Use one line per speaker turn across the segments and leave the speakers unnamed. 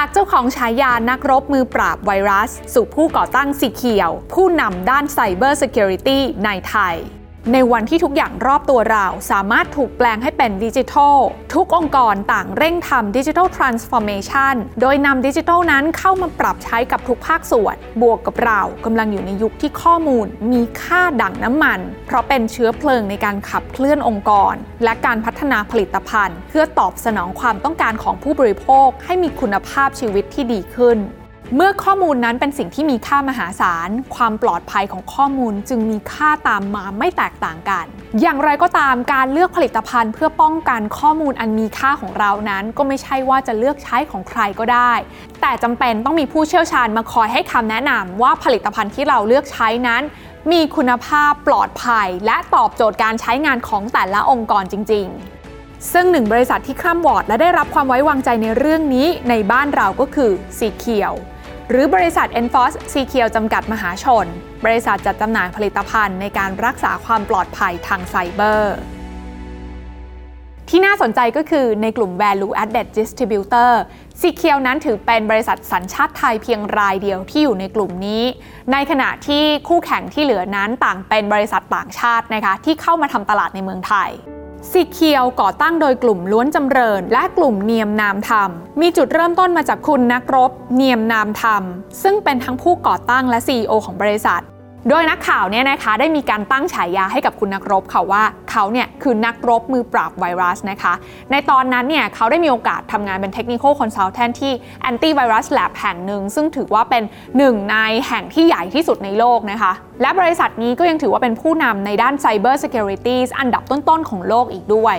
จากเจ้าของฉายานักรบมือปราบไวรัส สู่ผู้ก่อตั้ง SECURE ผู้นำด้าน cybersecurity ในไทย ในวันที่ทุกอย่างรอบตัวเราสามารถถูกแปลงให้เป็นดิจิทัล ทุกองค์กรต่างเร่งทำ digital transformation โดยนำดิจิทัลนั้นเข้ามาปรับใช้กับทุกภาคส่วน บวกกับเรากำลังอยู่ในยุคที่ข้อมูลมีค่าดั่งน้ำมัน เพราะเป็นเชื้อเพลิงในการขับเคลื่อนองค์กร และการพัฒนาผลิตภัณฑ์ เพื่อตอบสนองความต้องการของผู้บริโภคให้มีคุณภาพชีวิตที่ดีขึ้น เมื่อข้อมูลนั้นเป็นสิ่งที่มีค่ามหาศาล ความปลอดภัยของข้อมูลจึงมีค่าตามมาไม่แตกต่างกัน อย่างไรก็ตามการเลือกผลิตภัณฑ์ เพื่อป้องกันข้อมูลอันมีค่าของเรานั้น ก็ไม่ใช่ว่าจะเลือกใช้ของใครก็ได้ แต่จำเป็นต้องมีผู้เชี่ยวชาญมาคอยให้คำแนะนำว่าผลิตภัณฑ์ที่เราเลือกใช้นั้น มีคุณภาพปลอดภัย และตอบโจทย์การใช้งานของแต่ละองค์กรจริง ๆซึ่งหนึ่งบริษัทที่คร่ำวอร์ดและได้รับความไว้วางใจในเรื่องนี้ในบ้านเราก็คือสีเขียว หรือบริษัท Enforce c q จำกัดมหาชน บริษัทจัดจำหน่ายผลิตภัณฑ์ในการรักษาความปลอดภัยทางไซเบอร์ ที่น่าสนใจก็คือในกลุ่ม Value Added Distributor ซีเคียวนั้นถือเป็นบริษัทสัญชาติไทยเพียงรายเดียวที่อยู่ในกลุ่มนี้ ในขณะที่คู่แข่งที่เหลือนั้นต่างเป็นบริษัทต่างชาตินะคะที่เข้ามาทำตลาดในเมืองไทย สีเคียวก่อตั้งโดยกลุ่มล้วนจำเริญ และกลุ่มเนียมนามธรรม มีจุดเริ่มต้นมาจากคุณนักรบ เนียมนามธรรม ซึ่งเป็นทั้งผู้ก่อตั้งและ CEO ของบริษัท โดยนักข่าวเนี่ยนะคะได้มีการตั้งฉายาให้กับคุณนักรบค่ะว่าเขาเนี่ยคือนักรบมือปราบไวรัสนะคะ ในตอนนั้นเนี่ยเขาได้มีโอกาสทำงานเป็น technical consultant ที่ Anti Virus Lab แห่งหนึ่ง ซึ่งถือว่าเป็นหนึ่งในแห่งที่ใหญ่ที่สุดในโลกนะคะ และบริษัทนี้ก็ยังถือว่าเป็นผู้นำในด้าน Cyber Security อันดับต้นๆของโลกอีกด้วย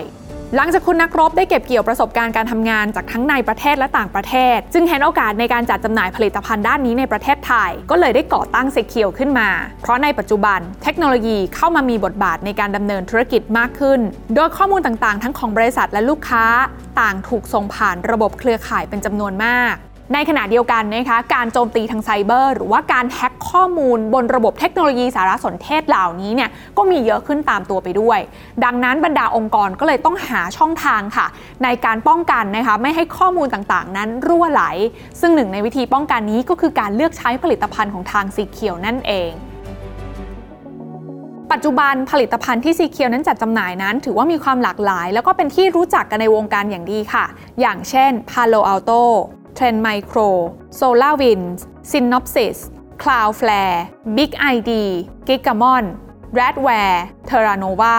หลังจากคุณนักรบได้เก็บเกี่ยวประสบการณ์การทำงานจากทั้งในประเทศและต่างประเทศ จึงเห็นโอกาสในการจัดจำหน่ายผลิตภัณฑ์ด้านนี้ในประเทศไทย ก็เลยได้ก่อตั้งเซเคียวขึ้นมา เพราะในปัจจุบันเทคโนโลยีเข้ามามีบทบาทในการดำเนินธุรกิจมากขึ้น โดยข้อมูลต่างๆ ทั้งของบริษัทและลูกค้า ต่างถูกส่งผ่านระบบเครือข่ายเป็นจำนวนมาก ในขณะเดียวกันนะคะการโจมตีทางไซเบอร์ หรือว่าการแฮ็กข้อมูลบนระบบเทคโนโลยีสารสนเทศเหล่านี้เนี่ยก็มีเยอะขึ้นตามตัวไปด้วย ดังนั้นบรรดาองค์กรก็เลยต้องหาช่องทางค่ะ ในการป้องกันนะคะไม่ให้ข้อมูลต่างๆ นั้นรั่วไหล ซึ่งหนึ่งในวิธีป้องกันนี้ก็คือการเลือกใช้ผลิตภัณฑ์ของทางสีเขียวนั่นเองปัจจุบันผลิตภัณฑ์ที่ซีเคียวนั้นจัดจำหน่ายนั้น ถือว่ามีความหลากหลาย แล้วก็เป็นที่รู้จักกันในวงการอย่างดีค่ะ อย่างเช่น Palo Alto Trend Micro SolarWinds Synopsys Cloudflare Big ID Gigamon Radware Terranova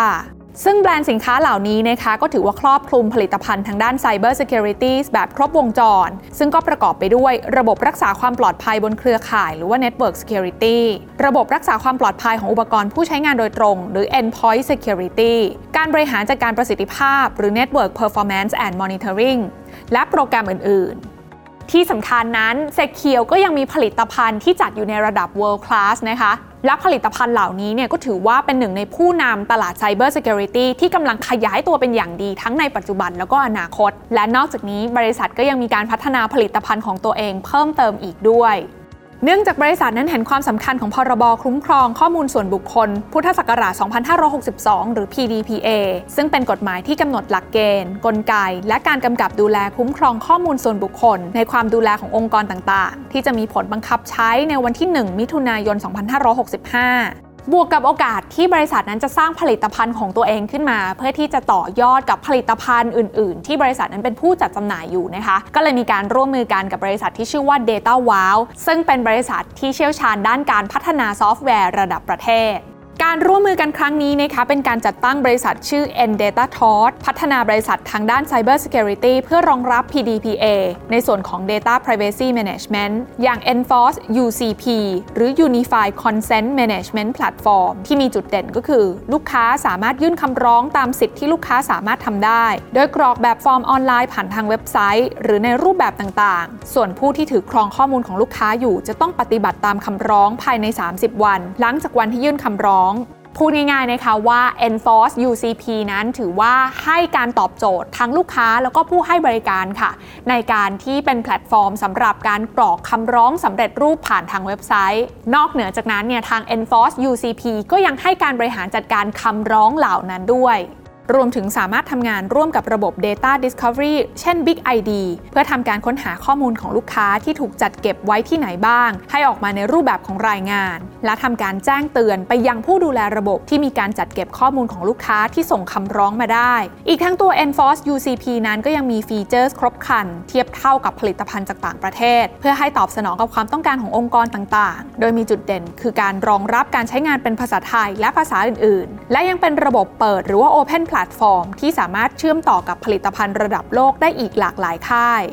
ซึ่งแบรนด์สินค้าเหล่านี้นะคะก็ถือว่าครอบคลุมผลิตภัณฑ์ทางด้าน Cyber Security แบบครบวงจร ซึ่งก็ประกอบไปด้วยระบบรักษาความปลอดภัยบนเครือข่าย หรือว่า Network Security ระบบรักษาความปลอดภัยของอุปกรณ์ผู้ใช้งานโดยตรง หรือ Endpoint Security การบริหารจัดการประสิทธิภาพ หรือ Network Performance and Monitoring และโปรแกรมอื่นๆ ที่สำคัญนั้นเซเคียวก็ยังมีผลิตภัณฑ์ที่จัดอยู่ในระดับ world class นะคะและผลิตภัณฑ์เหล่านี้เนี่ยก็ถือว่าเป็นหนึ่งในผู้นำตลาด Cyber Security ที่กำลังขยายตัวเป็นอย่างดีทั้งในปัจจุบันแล้วก็อนาคต และนอกจากนี้บริษัทก็ยังมีการพัฒนาผลิตภัณฑ์ของตัวเองเพิ่มเติมอีกด้วย เนื่องจากบริษัทนั้นเห็นความสำคัญของพรบคุ้มครองข้อมูลส่วนบุคคล พุทธศักราช 2562 หรือ PDPA ซึ่งเป็นกฎหมายที่กำหนดหลักเกณฑ์ กลไก และการกำกับดูแลคุ้มครองข้อมูลส่วนบุคคล ในความดูแลขององค์กรต่างๆ ที่จะมีผลบังคับใช้ในวันที่ 1 มิถุนายน 2565 บวกกับโอกาสที่บริษัทนั้นจะสร้างผลิตภัณฑ์ของตัวเองขึ้นมา เพื่อที่จะต่อยอดกับผลิตภัณฑ์อื่น ๆ ที่บริษัทนั้นเป็นผู้จัดจำหน่ายอยู่นะคะ ก็เลยมีการร่วมมือกันกับบริษัทที่ชื่อว่า Data Wow ซึ่งเป็นบริษัทที่เชี่ยวชาญด้านการพัฒนาซอฟต์แวร์ระดับประเทศ การร่วมมือกันครั้งนี้นะคะเป็นการจัดตั้งบริษัทชื่อ Ndata t o t พัฒนาบริษัททางด้าน Cyber Security เพื่อรองรับ PDPA ในส่วนของ Data Privacy Management อย่าง Enforce UCP หรือ Unified Consent Management Platform ที่มีจุดเด่นก็คือ ลูกค้าสามารถยื่นคำร้องตามสิทธิ์ที่ลูกค้าสามารถทำได้ โดยกรอกแบบฟอร์มออนไลน์ผ่านทางเว็บไซต์ หรือในรูปแบบต่างๆ ส่วนผู้ที่ถือครองข้อมูลของลูกค้าอยู่ จะต้องปฏิบัติตามคำร้องภายใน 30 วัน หลังจากวันที่ยื่นคำร้องพูดง่ายๆนะคะว่า Enforce UCP นั้นถือว่าให้การตอบโจทย์ทั้งลูกค้าแล้วก็ผู้ให้บริการค่ะ ในการที่เป็นแพลตฟอร์มสำหรับการกรอกคำร้องสำเร็จรูปผ่านทางเว็บไซต์ นอกเหนือจากนั้นเนี่ยทาง Enforce UCP ก็ยังให้การบริหารจัดการคำร้องเหล่านั้นด้วย รวมถึงสามารถทำงานร่วมกับระบบ Data Discovery เช่น Big ID เพื่อทำการค้นหาข้อมูลของลูกค้าที่ถูกจัดเก็บไว้ที่ไหนบ้าง ให้ออกมาในรูปแบบของรายงาน และทำการแจ้งเตือนไปยังผู้ดูแลระบบที่มีการจัดเก็บข้อมูลของลูกค้าที่ส่งคำร้องมาได้ อีกทั้งตัว Enforce UCP นั้นก็ยังมีฟีเจอร์ครบครัน เทียบเท่ากับผลิตภัณฑ์จากต่างประเทศ เพื่อให้ตอบสนองกับความต้องการขององค์กรต่างๆ โดยมีจุดเด่น คือการรองรับการใช้งานเป็นภาษาไทยและภาษาอื่นๆ และยังเป็นระบบเปิดหรือว่า Open Platform ที่สามารถเชื่อมต่อกับผลิตภัณฑ์ระดับโลกได้อีกหลากหลายค่าย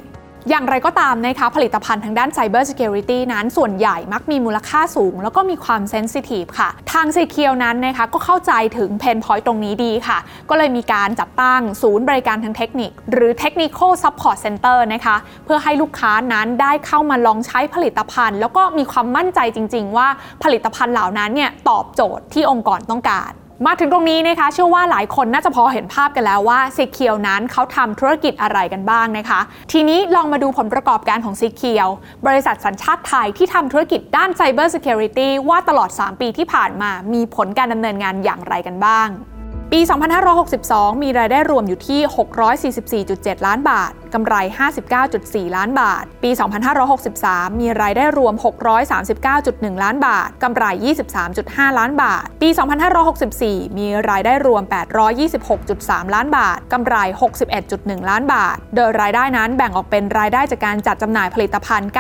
อย่างไรก็ตามนะคะผลิตภัณฑ์ทางด้าน Cyber Security นั้นส่วนใหญ่มักมีมูลค่าสูง แล้วก็มีความเซนซิทีฟค่ะ ทาง s e c u r e นั้นนะคะก็เข้าใจถึง pain point ตรงนี้ดีค่ะ ก็เลยมีการจัดตั้งศูนย์บริการทางเทคนิค หรือ Technical Support Center นะคะเพื่อให้ลูกค้านั้นได้เข้ามาลองใช้ผลิตภัณฑ์ แล้วก็มีความมั่นใจจริง ๆ ว่าผลิตภัณฑ์เหล่านั้นเนี่ยตอบโจทย์ที่องค์กรต้องการ มาถึงตรงนี้นะคะเชื่อว่าหลายคนน่าจะพอเห็นภาพกันแล้วว่า SECURE นั้นเขาทำธุรกิจอะไรกันบ้างนะคะ ทีนี้ลองมาดูผลประกอบการของ SECURE บริษัทสัญชาติไทยที่ทำธุรกิจด้าน cyber secuว่าตลอด 3 ปีที่ผ่านมามีผลการดำเนินงานอย่างไรกันบ้าง ปี 2562 มีรายได้รวมอยู่ที่ 644.7 ล้านบาท กำไร 59.4 ล้านบาท ปี 2563 มีรายได้รวม 639.1 ล้านบาท กำไร 23.5 ล้านบาท ปี 2564 มีรายได้รวม 826.3 ล้านบาท กำไร 61.1 ล้านบาท โดยรายได้นั้นแบ่งออกเป็นรายได้จากการจัดจำหน่ายผลิตภัณฑ์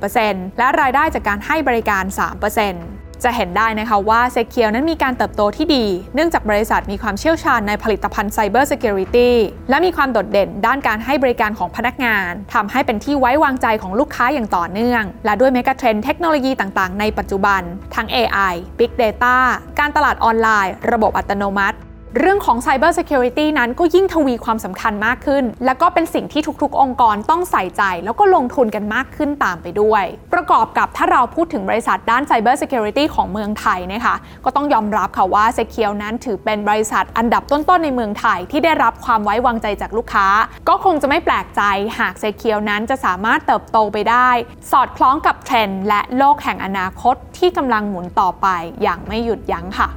97%และรายได้จากการให้บริการ 3% จะเห็นได้นะคะว่า SECURE นั้นมีการเติบโตที่ดี เนื่องจากบริษัทมีความเชี่ยวชาญในผลิตภัณฑ์ Cyber Security และมีความโดดเด่นด้านการให้บริการของพนักงานทำให้เป็นที่ไว้วางใจของลูกค้าอย่างต่อเนื่อง และด้วย megatrend เทคโนโลยีต่างๆ ในปัจจุบัน ทั้ง AI Big Data การตลาดออนไลน์ ระบบอัตโนมัติ เรื่องของ Cyber Security นั้นก็ยิ่งทวีความสำคัญมากขึ้น และก็เป็นสิ่งที่ทุกๆ องค์กรต้องใส่ใจ แล้วก็ลงทุนกันมากขึ้นตามไปด้วย ประกอบกับถ้าเราพูดถึงบริษัทด้าน Cyber Security ของเมืองไทยนะคะก็ต้องยอมรับค่ะว่า Secure นั้นถือเป็นบริษัทอันดับต้นๆ ในเมืองไทยที่ได้รับความไว้วางใจจากลูกค้า ก็คงจะไม่แปลกใจหาก Secure นั้นจะสามารถเติบโตไปได้ สอดคล้องกับเทรนด์และโลกแห่งอนาคตที่กำลังหมุนต่อไปอย่างไม่หยุดยั้งค่ะ